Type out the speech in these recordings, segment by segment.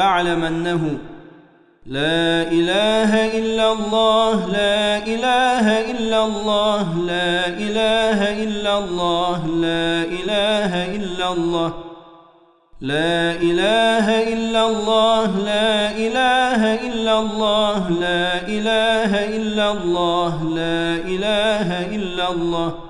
فاعلم أنه لا إله إلا الله لا إله إلا الله لا إله إلا الله لا إله إلا الله لا إله إلا الله لا إله إلا الله لا إله إلا الله لا إله إلا الله.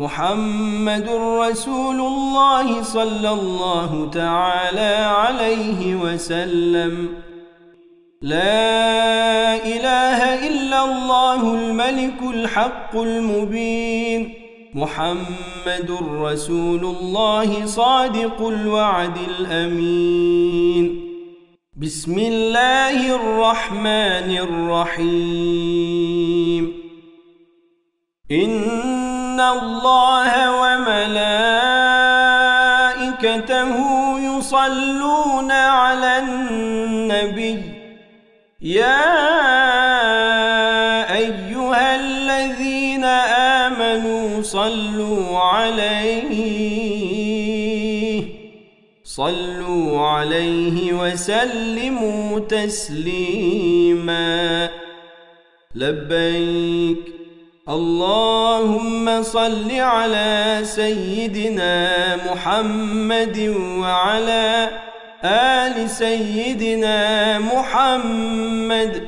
محمد رسول الله صلى الله تعالى عليه وسلم. لا إله إلا الله الملك الحق المبين. محمد رسول الله صادق الوعد الأمين. بسم الله الرحمن الرحيم. إن الله وملائكته يصلون على النبي يا أيها الذين آمنوا صلوا عليه صلوا عليه وسلموا تسليما لبيك اللهم صل على سيدنا محمد وعلى آل سيدنا محمد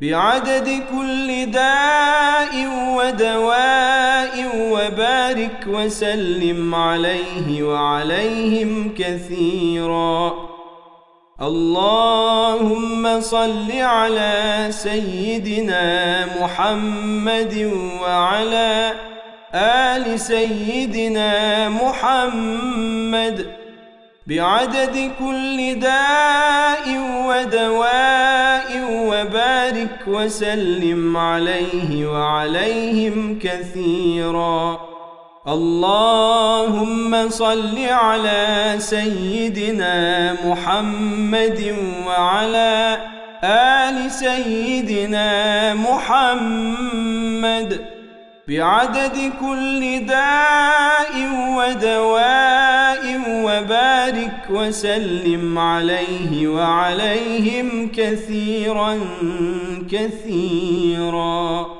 بعدد كل داء ودواء وبارك وسلم عليه وعليهم كثيرا. اللهم صل على سيدنا محمد وعلى آل سيدنا محمد بعدد كل داء ودواء وبارك وسلم عليه وعليهم كثيرا. اللهم صل على سيدنا محمد وعلى آل سيدنا محمد بعدد كل داء ودواء وبارك وسلم عليه وعليهم كثيرا كثيرا.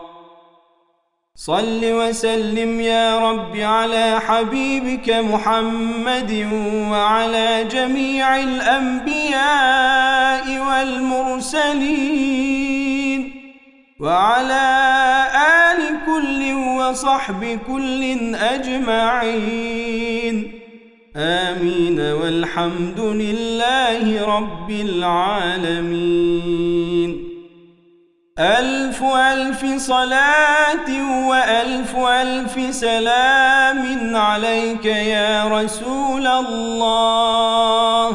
صل وسلم يا رب على حبيبك محمد وعلى جميع الأنبياء والمرسلين وعلى آل كل وصحب كل أجمعين. آمين. والحمد لله رب العالمين. ألف ألف صلاة وألف ألف سلام عليك يا رسول الله.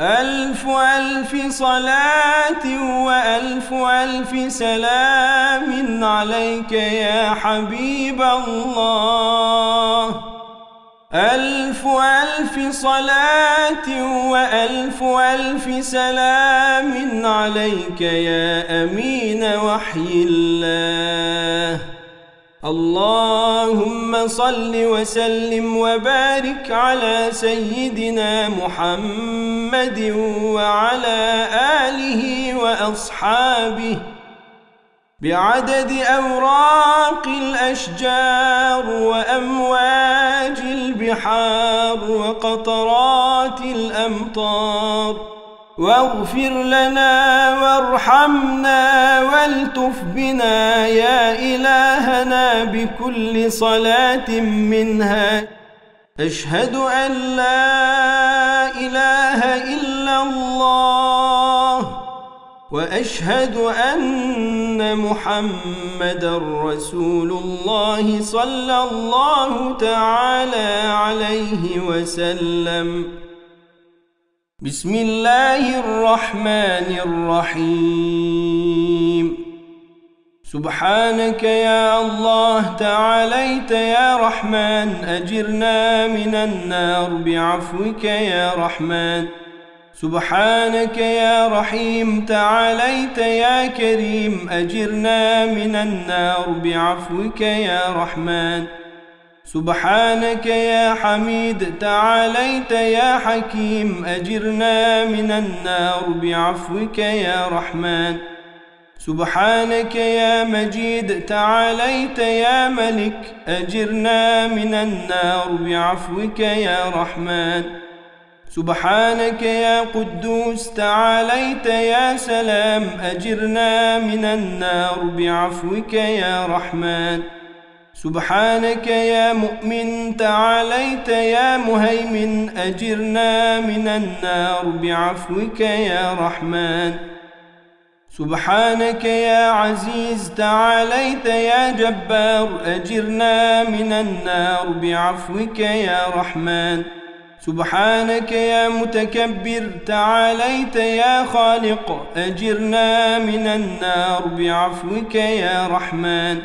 ألف ألف صلاة وألف ألف سلام عليك يا حبيب الله. ألف ألف صلاة وألف ألف سلام عليك يا أمين وحي الله. اللهم صل وسلم وبارك على سيدنا محمد وعلى آله وأصحابه بعدد أوراق الأشجار وأمواج البحار وقطرات الأمطار. واغفر لنا وارحمنا والتف بنا يا إلهنا بكل صلاة منها. أشهد أن لا إله إلا الله. وأشهد أن محمد رسول الله صلى الله تعالى عليه وسلم. بسم الله الرحمن الرحيم. سبحانك يا الله تعاليت يا رحمن أجرنا من النار بعفوك يا رحمن. سبحانك يا رحيم تعاليت يا كريم أجرنا من النار بعفوك يا رحمن. سبحانك يا حميد تعاليت يا حكيم أجرنا من النار بعفوك يا رحمن. سبحانك يا مجيد تعاليت يا ملك أجرنا من النار بعفوك يا رحمن. سبحانك يا قدوس تعاليت يا سلام أجرنا من النار بعفوك يا رحمن. سبحانك يا مؤمن تعاليت يا مهيمن أجرنا من النار بعفوك يا رحمن. سبحانك يا عزيز تعاليت يا جبار أجرنا من النار بعفوك يا رحمن. سبحانك يا متكبر تعاليت يا خالق أجرنا من النار بعفوك يا رحمن.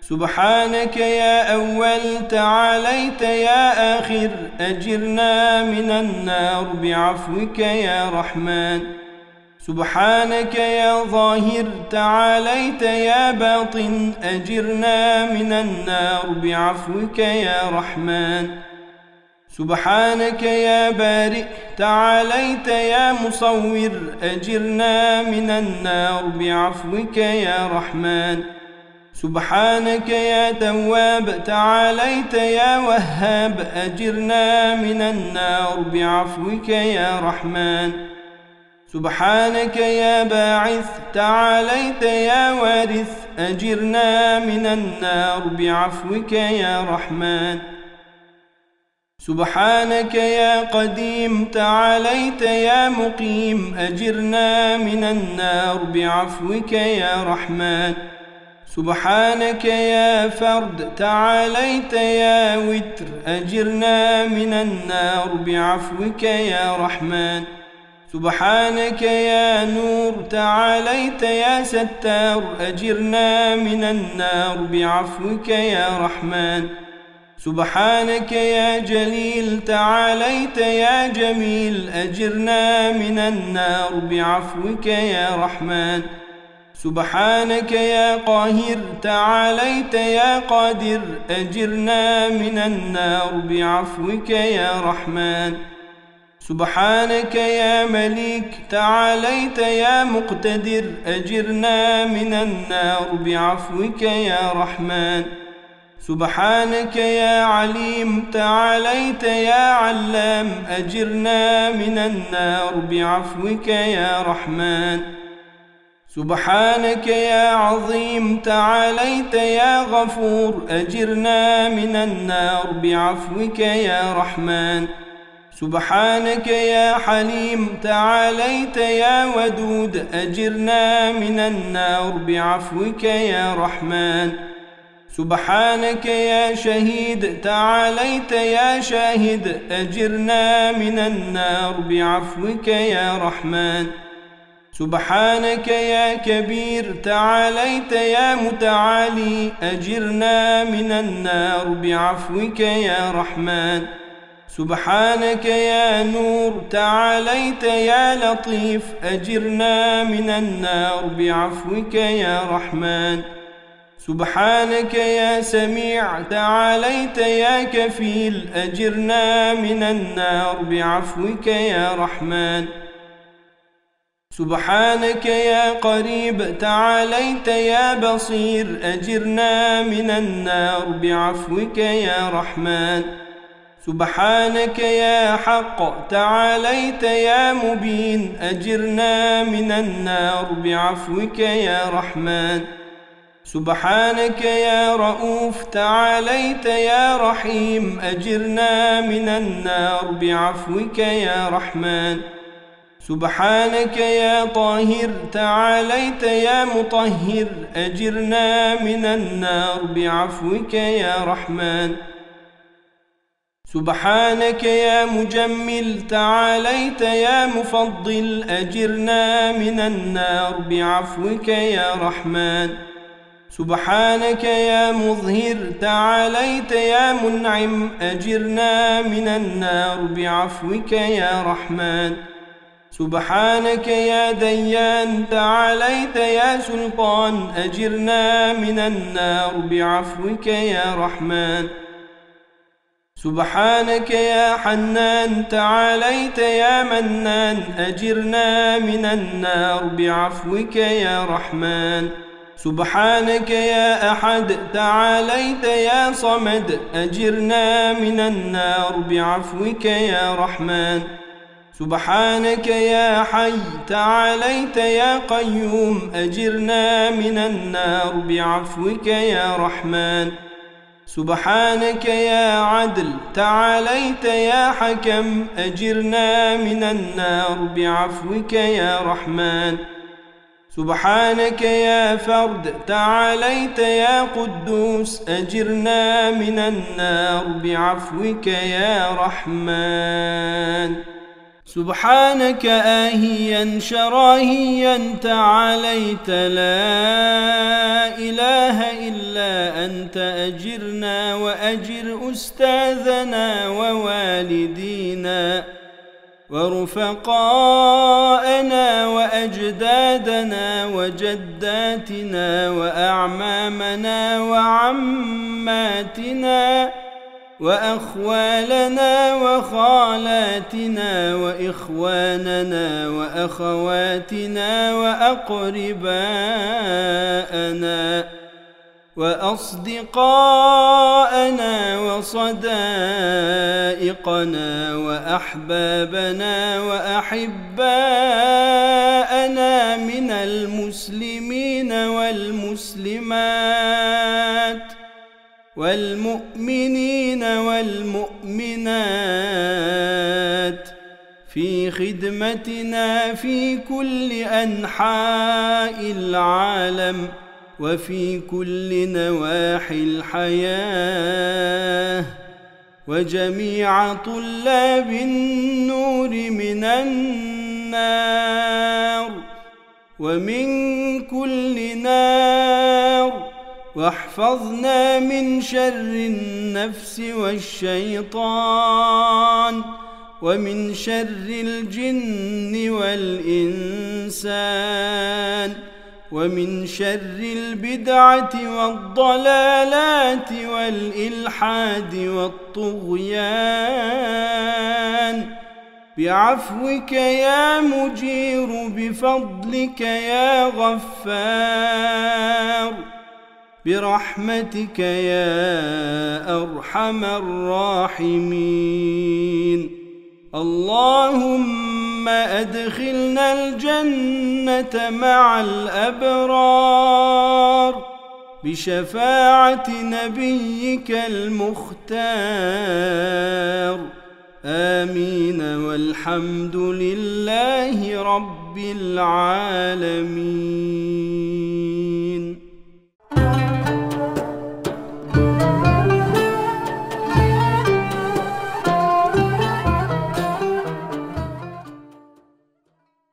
سبحانك يا أول تعاليت يا آخر أجرنا من النار بعفوك يا رحمن. سبحانك يا ظاهر تعاليت يا باطن أجرنا من النار بعفوك يا رحمن. سبحانك يا بارئ تعاليت يا مصور أجرنا من النار بعفوك يا رحمن. سبحانك يا تواب تعاليت يا وهاب أجرنا من النار بعفوك يا رحمن. سبحانك يا باعث تعاليت يا وارث أجرنا من النار بعفوك يا رحمن. سبحانك يا قديم تعاليت يا مقيم أجرنا من النار بعفوك يا رحمن. سبحانك يا فرد تعاليت يا وتر أجرنا من النار بعفوك يا رحمن. سبحانك يا نور تعاليت يا ستار أجرنا من النار بعفوك يا رحمن. سبحانك يا جليل تعاليت يا جميل أجرنا من النار بعفوك يا رحمن. سبحانك يا قاهر تعاليت يا قادر أجرنا من النار بعفوك يا رحمن. سبحانك يا مليك تعاليت يا مقتدر أجرنا من النار بعفوك يا رحمن. سبحانك يا عليم تعاليت يا علام أجرنا من النار بعفوك يا رحمن. سبحانك يا عظيم تعاليت يا غفور أجرنا من النار بعفوك يا رحمن. سبحانك يا حليم تعاليت يا ودود أجرنا من النار بعفوك يا رحمن. سبحانك يا شهيد تعاليت يا شاهد أجرنا من النار بعفوك يا رحمن. سبحانك يا كبير تعاليت يا متعالي أجرنا من النار بعفوك يا رحمن. سبحانك يا نور تعاليت يا لطيف أجرنا من النار بعفوك يا رحمن. سبحانك يا سميع تعاليت يا كفيل أجرنا من النار بعفوك يا رحمن. سبحانك يا قريب تعاليت يا بصير أجرنا من النار بعفوك يا رحمن. سبحانك يا حق تعاليت يا مبين أجرنا من النار بعفوك يا رحمن. سبحانك يا رؤوف تعاليت يا رحيم أجرنا من النار بعفوك يا رحمن. سبحانك يا طاهر تعاليت يا مطهر أجرنا من النار بعفوك يا رحمن. سبحانك يا مجمل تعاليت يا مفضل أجرنا من النار بعفوك يا رحمن. سبحانك يا مظهر تعاليت يا منعم أجرنا من النار بعفوك يا رحمن. سبحانك يا ديان تعاليت يا سلطان أجرنا من النار بعفوك يا رحمن. سبحانك يا حنان تعاليت يا منان أجرنا من النار بعفوك يا رحمن. سبحانك يا أحد تعاليت يا صمد أجرنا من النار بعفوك يا رحمن. سبحانك يا حي تعاليت يا قيوم أجرنا من النار بعفوك يا رحمن. سبحانك يا عدل تعاليت يا حكم أجرنا من النار بعفوك يا رحمن. سبحانك يا فرد تعاليت يا قدوس أجرنا من النار بعفوك يا رحمن. سبحانك آهيا شراهيا تعاليت لا إله إلا أنت أجرنا وأجر أستاذنا ووالدينا. ورفقاءنا وأجدادنا وجداتنا وأعمامنا وعماتنا وأخوالنا وخالاتنا وإخواننا وأخواتنا وأقرباءنا وأصدقاءنا وصدائقنا وأحبابنا وأحباءنا من المسلمين والمسلمات والمؤمنين والمؤمنات في خدمتنا في كل أنحاء العالم وفي كل نواحي الحياة. وجميع طلاب النور من النار ومن كل نار واحفظنا من شر النفس والشيطان ومن شر الجن والإنسان ومن شر البدعة والضلالات والإلحاد والطغيان. بعفوك يا مجير بفضلك يا غفار. برحمتك يا أرحم الراحمين. اللهم أدخلنا الجنة مع الأبرار بشفاعة نبيك المختار. آمين والحمد لله رب العالمين.